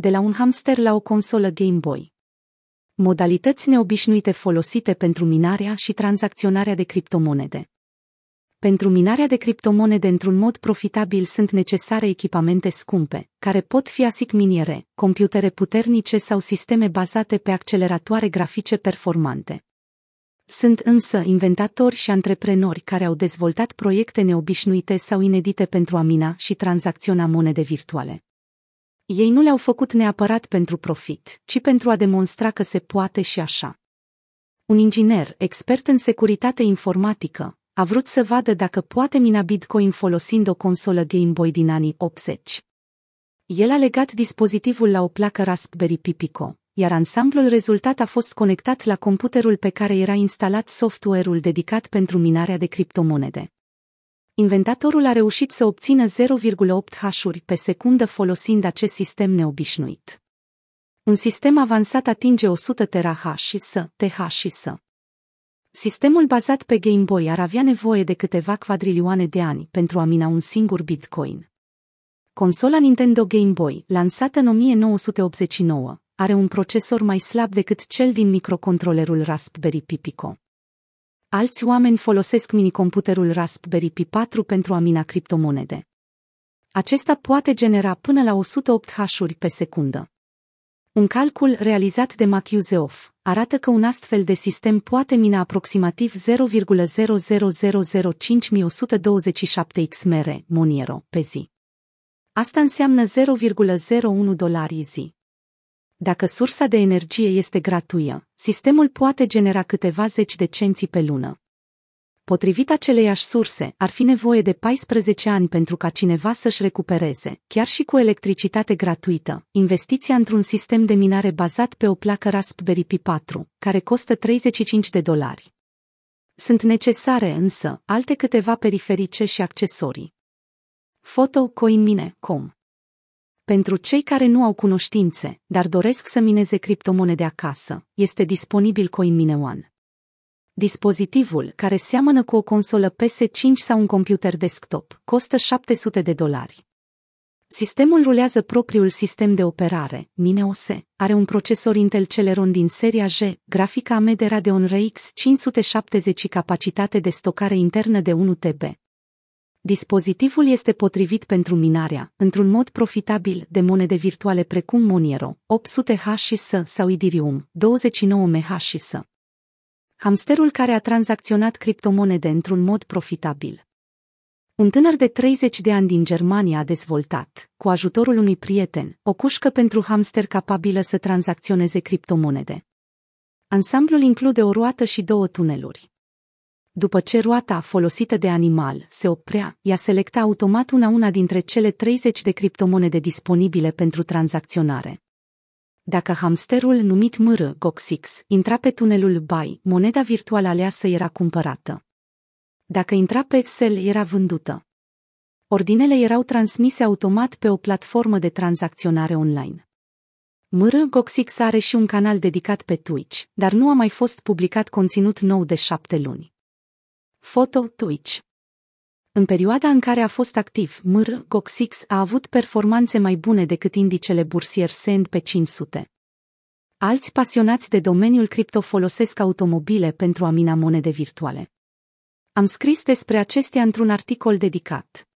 de la un hamster la o consolă Game Boy. Modalități neobișnuite folosite pentru minarea și tranzacționarea de criptomonede. Pentru minarea de criptomonede într-un mod profitabil sunt necesare echipamente scumpe, care pot fi asic miniere, computere puternice sau sisteme bazate pe acceleratoare grafice performante. Sunt însă inventatori și antreprenori care au dezvoltat proiecte neobișnuite sau inedite pentru a mina și tranzacționa monede virtuale. Ei nu le-au făcut neapărat pentru profit, ci pentru a demonstra că se poate și așa. Un inginer, expert în securitate informatică, a vrut să vadă dacă poate mina Bitcoin folosind o consolă Game Boy din anii 80. El a legat dispozitivul la o placă Raspberry Pi Pico, iar ansamblul rezultat a fost conectat la computerul pe care era instalat software-ul dedicat pentru minarea de criptomonede. Inventatorul a reușit să obțină 0,8 hașuri pe secundă folosind acest sistem neobișnuit. Un sistem avansat atinge 100 terahash și să, TH și să. Sistemul bazat pe Game Boy ar avea nevoie de câteva quadrilioane de ani pentru a mina un singur Bitcoin. Consola Nintendo Game Boy, lansată în 1989, are un procesor mai slab decât cel din microcontrolerul Raspberry Pi Pico. Alți oameni folosesc minicomputerul Raspberry Pi 4 pentru a mina criptomonede. Acesta poate genera până la 108 hașuri pe secundă. Un calcul realizat de Maciuseoff arată că un astfel de sistem poate mina aproximativ 0,0005127 xmere Moniero pe zi. Asta înseamnă 0,01 dolari zi. Dacă sursa de energie este gratuită, sistemul poate genera câteva zeci de cenți pe lună. Potrivit aceleiași surse, ar fi nevoie de 14 ani pentru ca cineva să-și recupereze, chiar și cu electricitate gratuită, investiția într-un sistem de minare bazat pe o placă Raspberry Pi 4, care costă 35 de dolari. Sunt necesare însă alte câteva periferice și accesorii. PhotoCoinMine.com pentru cei care nu au cunoștințe, dar doresc să mineze criptomonede acasă, este disponibil CoinMine One. Dispozitivul, care seamănă cu o consolă PS5 sau un computer desktop, costă 700 de dolari. Sistemul rulează propriul sistem de operare, MineOS, are un procesor Intel Celeron din seria J, grafica AMD Radeon RX 570 și capacitate de stocare internă de 1 TB. Dispozitivul este potrivit pentru minarea, într-un mod profitabil, de monede virtuale precum Monero, 800H și S sau Ethereum, 29MH și S. Hamsterul care a tranzacționat criptomonede într-un mod profitabil. Un tânăr de 30 de ani din Germania a dezvoltat, cu ajutorul unui prieten, o cușcă pentru hamster capabilă să tranzacționeze criptomonede. Ansamblul include o roată și două tuneluri. După ce roata folosită de animal se oprea, ea selecta automat una una dintre cele 30 de criptomonede disponibile pentru tranzacționare. Dacă hamsterul numit mr Goxix intra pe tunelul Buy, moneda virtuală aleasă era cumpărată. Dacă intra pe Excel, era vândută. Ordinele erau transmise automat pe o platformă de tranzacționare online. Mr Goxix are și un canal dedicat pe Twitch, dar nu a mai fost publicat conținut nou de șapte luni. Foto Twitch În perioada în care a fost activ, MR Goxix a avut performanțe mai bune decât indicele bursier Send pe 500. Alți pasionați de domeniul cripto folosesc automobile pentru a mina monede virtuale. Am scris despre acestea într-un articol dedicat.